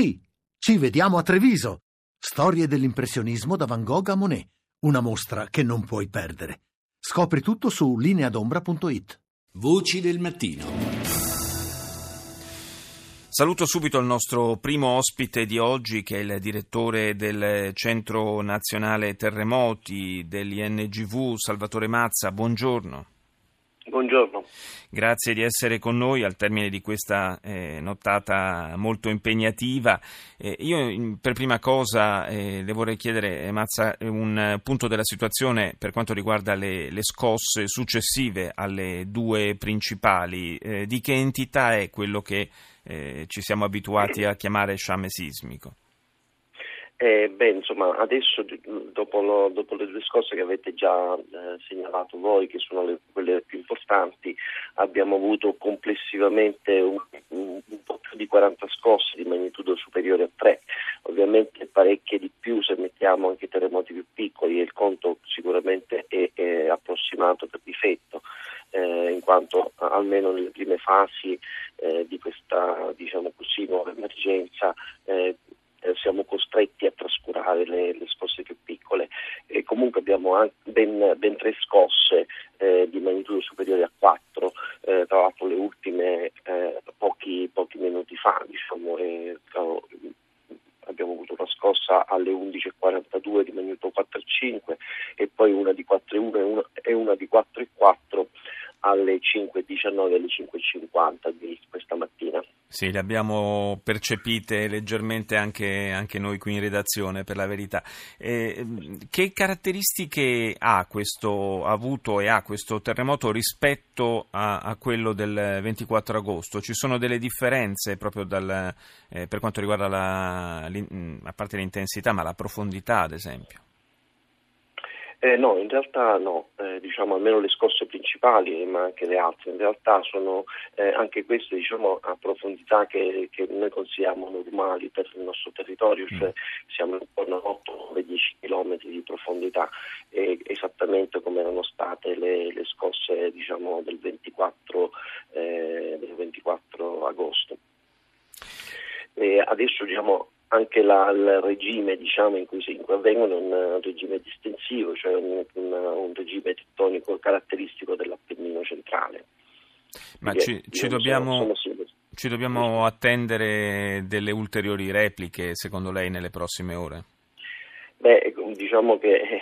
Sì, ci vediamo a Treviso. Storie dell'impressionismo da Van Gogh a Monet. Una mostra che non puoi perdere. Scopri tutto su lineadombra.it. Voci del mattino. Saluto subito il nostro primo ospite di oggi che è il direttore del Centro Nazionale Terremoti dell'INGV, Salvatore Mazza. Buongiorno. Buongiorno. Grazie di essere con noi al termine di questa eh, nottata molto impegnativa. Eh, io per prima cosa eh, le vorrei chiedere, eh, Mazza, un punto della situazione per quanto riguarda le, le scosse successive alle due principali. Eh, di che entità è quello che eh, ci siamo abituati a chiamare sciame sismico? Eh, beh, insomma, adesso dopo, lo, dopo, le due scosse che avete già eh, segnalato voi, che sono le, quelle più importanti, abbiamo avuto complessivamente un, un, un, po' più di 40 scosse di magnitudo superiore a 3, ovviamente parecchie di più se mettiamo anche terremoti più piccoli e il conto sicuramente è, è approssimato per difetto. Eh, in quanto almeno nelle prime fasi eh, di questa diciamo così, nuova emergenza eh, siamo costretti a trascurare le, le scosse più piccole. E comunque abbiamo ben, ben tre scosse eh, di magnitudo superiore a 4, eh, tra l'altro le ultime eh, pochi, pochi, minuti fa. Diciamo, abbiamo avuto una scossa alle 11.42 di magnitudo 4,5 e poi una di 4,1 e una, e una di 4,4 alle 5.19 e alle 5.50 di questa mattina. Sì, le abbiamo percepite leggermente anche, anche noi qui in redazione, per la verità. Eh, che caratteristiche ha questo ha avuto e ha questo terremoto rispetto a, a, quello del 24 agosto? Ci sono delle differenze proprio dal, eh, per quanto riguarda la, a parte l'intensità, ma la profondità, ad esempio? Eh, no, in realtà no, eh, diciamo almeno le scosse principali, ma anche le altre, in realtà sono eh, anche queste diciamo, a profondità che, che, noi consideriamo normali per il nostro territorio, mm. cioè siamo intorno a 8-10 km di profondità, esattamente come erano state le, le scosse diciamo, del, 24, eh, del 24 agosto. adesso diciamo, anche la, il regime diciamo, in, cui si, in cui avvengono è un regime distensivo, cioè un, un, un regime tettonico caratteristico dell'Appennino centrale. Ma ci, ci, dobbiamo, ci, dobbiamo, attendere delle ulteriori repliche, secondo lei, nelle prossime ore? Beh, diciamo che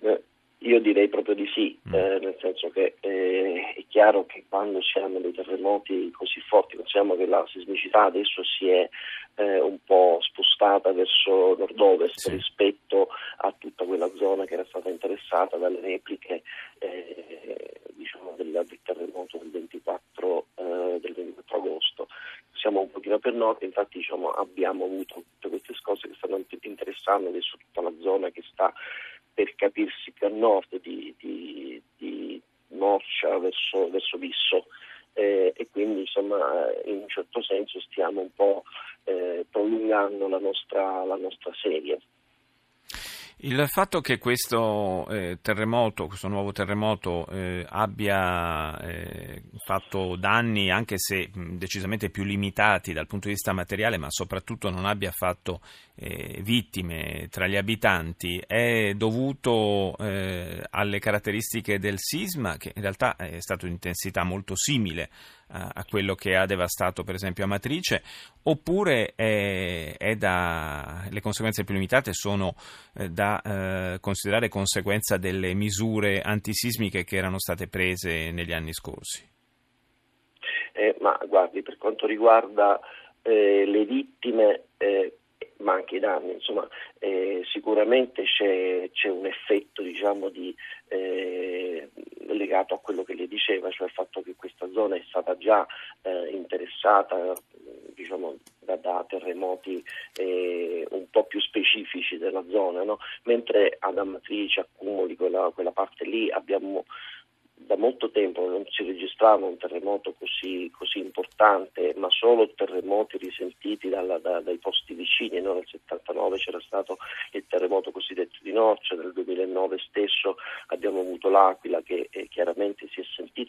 eh, io direi proprio di sì, mm. eh, nel senso che eh, è chiaro che quando si hanno dei terremoti così forti, consideriamo che la sismicità adesso si è eh, un po' spostata verso nord-ovest sì. rispetto a tutta quella zona che era stata interessata dalle repliche eh, diciamo del, del, terremoto del 24, eh, del 24, agosto. Siamo un pochino per nord, infatti diciamo, abbiamo avuto tutte queste cose che stanno interessando adesso tutta la zona che sta per capirsi più a nord di, di, di Morcia verso, verso Visso. Eh, e quindi insomma in un certo senso stiamo un po' eh, prolungando la nostra, la nostra serie. Il fatto che questo eh, terremoto, questo nuovo terremoto eh, abbia eh, fatto danni anche se mh, decisamente più limitati dal punto di vista materiale, ma soprattutto non abbia fatto eh, vittime tra gli abitanti, è dovuto eh, alle caratteristiche del sisma, che in realtà è stato di intensità molto simile a, a quello che ha devastato per esempio Amatrice, oppure è, è da, le conseguenze più limitate sono eh, da eh, considerare conseguenza delle misure antisismiche che erano state prese negli anni scorsi? Eh, ma guardi, per quanto riguarda eh, le vittime, eh, ma anche i danni, insomma, eh, sicuramente c'è, c'è, un effetto diciamo, di, legato a quello che lei diceva, cioè il fatto che questa zona è stata già eh, interessata diciamo, da, da, terremoti eh, un po' più specifici della zona, no? mentre ad Amatrice, Accumuli, quella, quella parte lì abbiamo da molto tempo non si registrava un terremoto così, così importante, ma solo terremoti risentiti dalla, da, dai posti vicini. No? Nel 79 c'era stato il terremoto cosiddetto di Norcia, nel 2009 stesso abbiamo avuto l'Aquila che eh, chiaramente si è sentito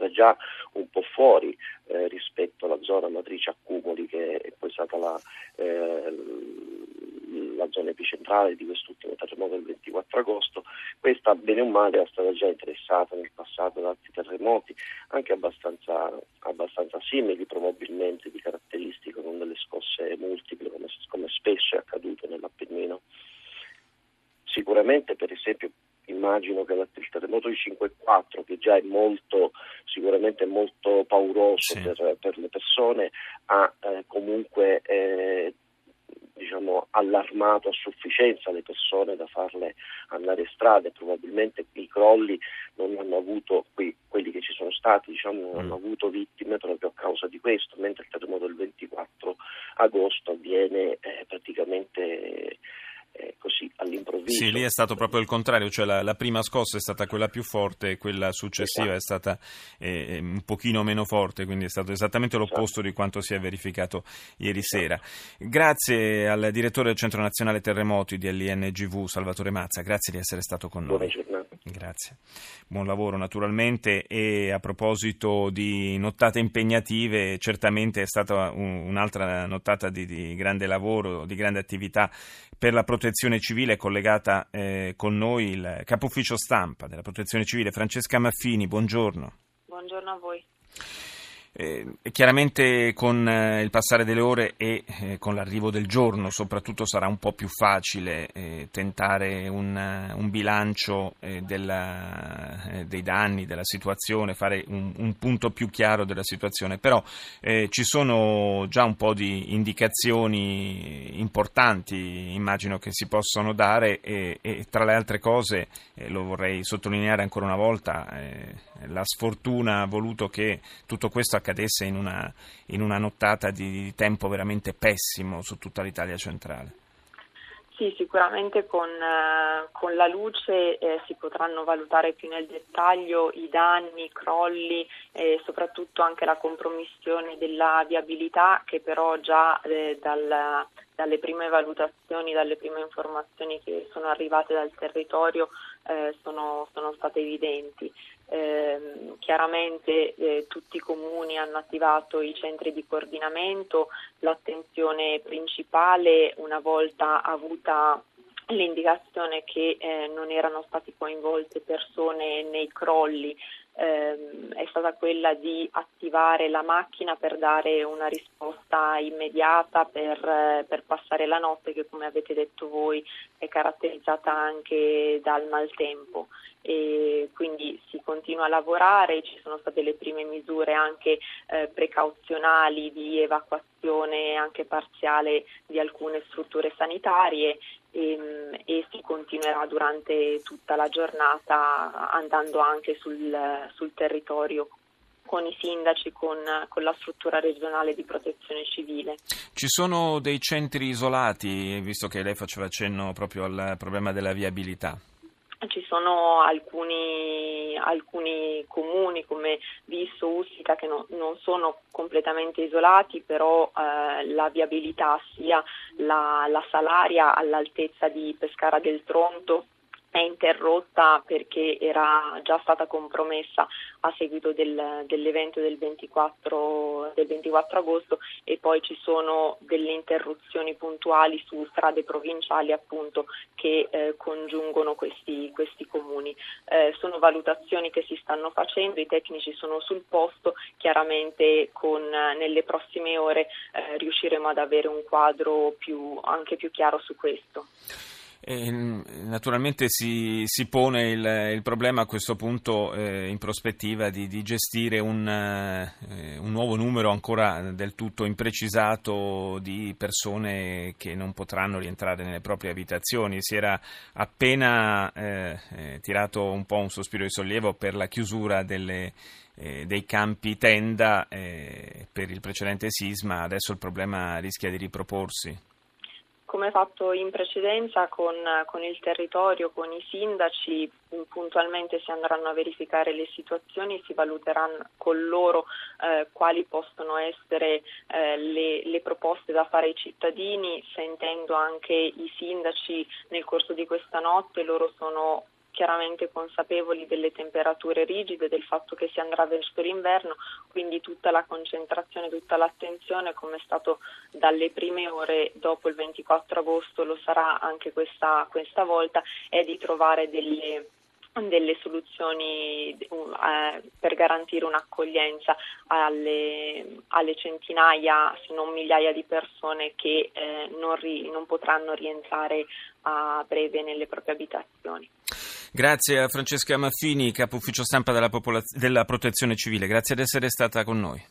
era già un po' fuori eh, rispetto alla zona matrice accumuli che è poi stata la, eh, la zona epicentrale di quest'ultimo terremoto del 24 agosto. Questa, bene o male, è stata già interessata nel passato da altri terremoti, anche abbastanza, abbastanza simili probabilmente di caratteristiche, con delle scosse multiple, come, come spesso è accaduto nell'Appennino. Sicuramente, per esempio, immagino che il terremoto di 5.4, che già è molto, sicuramente molto pauroso sì. per, per, le persone, ha eh, comunque eh, diciamo, allarmato a sufficienza le persone da farle andare in strada e probabilmente i crolli non hanno avuto, qui, quelli che ci sono stati, diciamo, non hanno mm. avuto vittime proprio a causa di questo, mentre il terremoto del 24 agosto avviene eh, praticamente eh, così all'improvviso. Sì, lì è stato proprio il contrario, cioè la, la prima scossa è stata quella più forte e quella successiva esatto. è stata eh, un pochino meno forte, quindi è stato esattamente l'opposto esatto. di quanto si è verificato ieri esatto. sera. Grazie al direttore del Centro Nazionale Terremoti di LNGV, Salvatore Mazza, grazie di essere stato con noi. Buona giornata. Grazie. Buon lavoro naturalmente e a proposito di nottate impegnative, certamente è stata un'altra nottata di, di grande lavoro, di grande attività per la protezione civile, collegata eh, con noi il capo ufficio stampa della protezione civile Francesca Maffini, buongiorno. Buongiorno a voi. Eh, chiaramente con eh, il passare delle ore e eh, con l'arrivo del giorno soprattutto sarà un po' più facile eh, tentare un, un bilancio eh, della, eh, dei danni, della situazione, fare un, un, punto più chiaro della situazione, però ci sono già un po' di indicazioni importanti, immagino che si possono dare e, e tra le altre cose, lo vorrei sottolineare ancora una volta, la sfortuna ha voluto che tutto questo accadesse in una, in una nottata di tempo veramente pessimo su tutta l'Italia centrale. Sì, sicuramente con, eh, con la luce eh, si potranno valutare più nel dettaglio i danni, i crolli e soprattutto anche la compromissione della viabilità che però già eh, dal, dalle prime valutazioni, dalle prime informazioni che sono arrivate dal territorio eh, sono, sono, state evidenti. Eh, chiaramente eh, tutti i comuni hanno attivato i centri di coordinamento, l'attenzione principale una volta avuta l'indicazione che eh, non erano state coinvolte persone nei crolli ehm, è stata quella di attivare la macchina per dare una risposta immediata per, eh, per passare la notte che come avete detto voi è caratterizzata anche dal maltempo. E quindi si continua a lavorare, ci sono state le prime misure anche eh, precauzionali di evacuazione anche parziale di alcune strutture sanitarie e, ehm, e, si continuerà durante tutta la giornata andando anche sul, sul territorio con i sindaci, con, con, la struttura regionale di protezione civile. Ci sono dei centri isolati, visto che lei faceva accenno proprio al problema della viabilità? Ci sono alcuni, alcuni comuni come Visso, Ustica che no, non sono completamente isolati, però eh, la viabilità sia la, la salaria all'altezza di Pescara del Tronto è interrotta perché era già stata compromessa a seguito del, dell'evento del 24, del 24, agosto e poi ci sono delle interruzioni puntuali su strade provinciali appunto che eh, congiungono questi, questi comuni. Eh, sono valutazioni che si stanno facendo, i tecnici sono sul posto, chiaramente con, nelle prossime ore eh, riusciremo ad avere un quadro più, anche più chiaro su questo. Naturalmente si, si pone il, il, problema a questo punto eh, in prospettiva di, di gestire un, eh, un, nuovo numero ancora del tutto imprecisato di persone che non potranno rientrare nelle proprie abitazioni. Si era appena eh, eh tirato un po' un sospiro di sollievo per la chiusura delle, eh, dei campi tenda eh, per il precedente sisma, adesso il problema rischia di riproporsi. Come fatto in precedenza con, con, il territorio, con i sindaci, puntualmente si andranno a verificare le situazioni, si valuteranno con loro eh, quali possono essere eh, le, le, proposte da fare ai cittadini, sentendo anche i sindaci nel corso di questa notte, loro sono chiaramente consapevoli delle temperature rigide, del fatto che si andrà verso l'inverno, quindi tutta la concentrazione, tutta l'attenzione, come è stato dalle prime ore dopo il 24 agosto, lo sarà anche questa, questa volta, è di trovare delle delle soluzioni eh, per garantire un'accoglienza alle, alle, centinaia, se non migliaia di persone che eh, non, ri, non potranno rientrare a breve nelle proprie abitazioni. Grazie a Francesca Maffini, capo ufficio stampa della, popolaz- della Protezione Civile, grazie di essere stata con noi.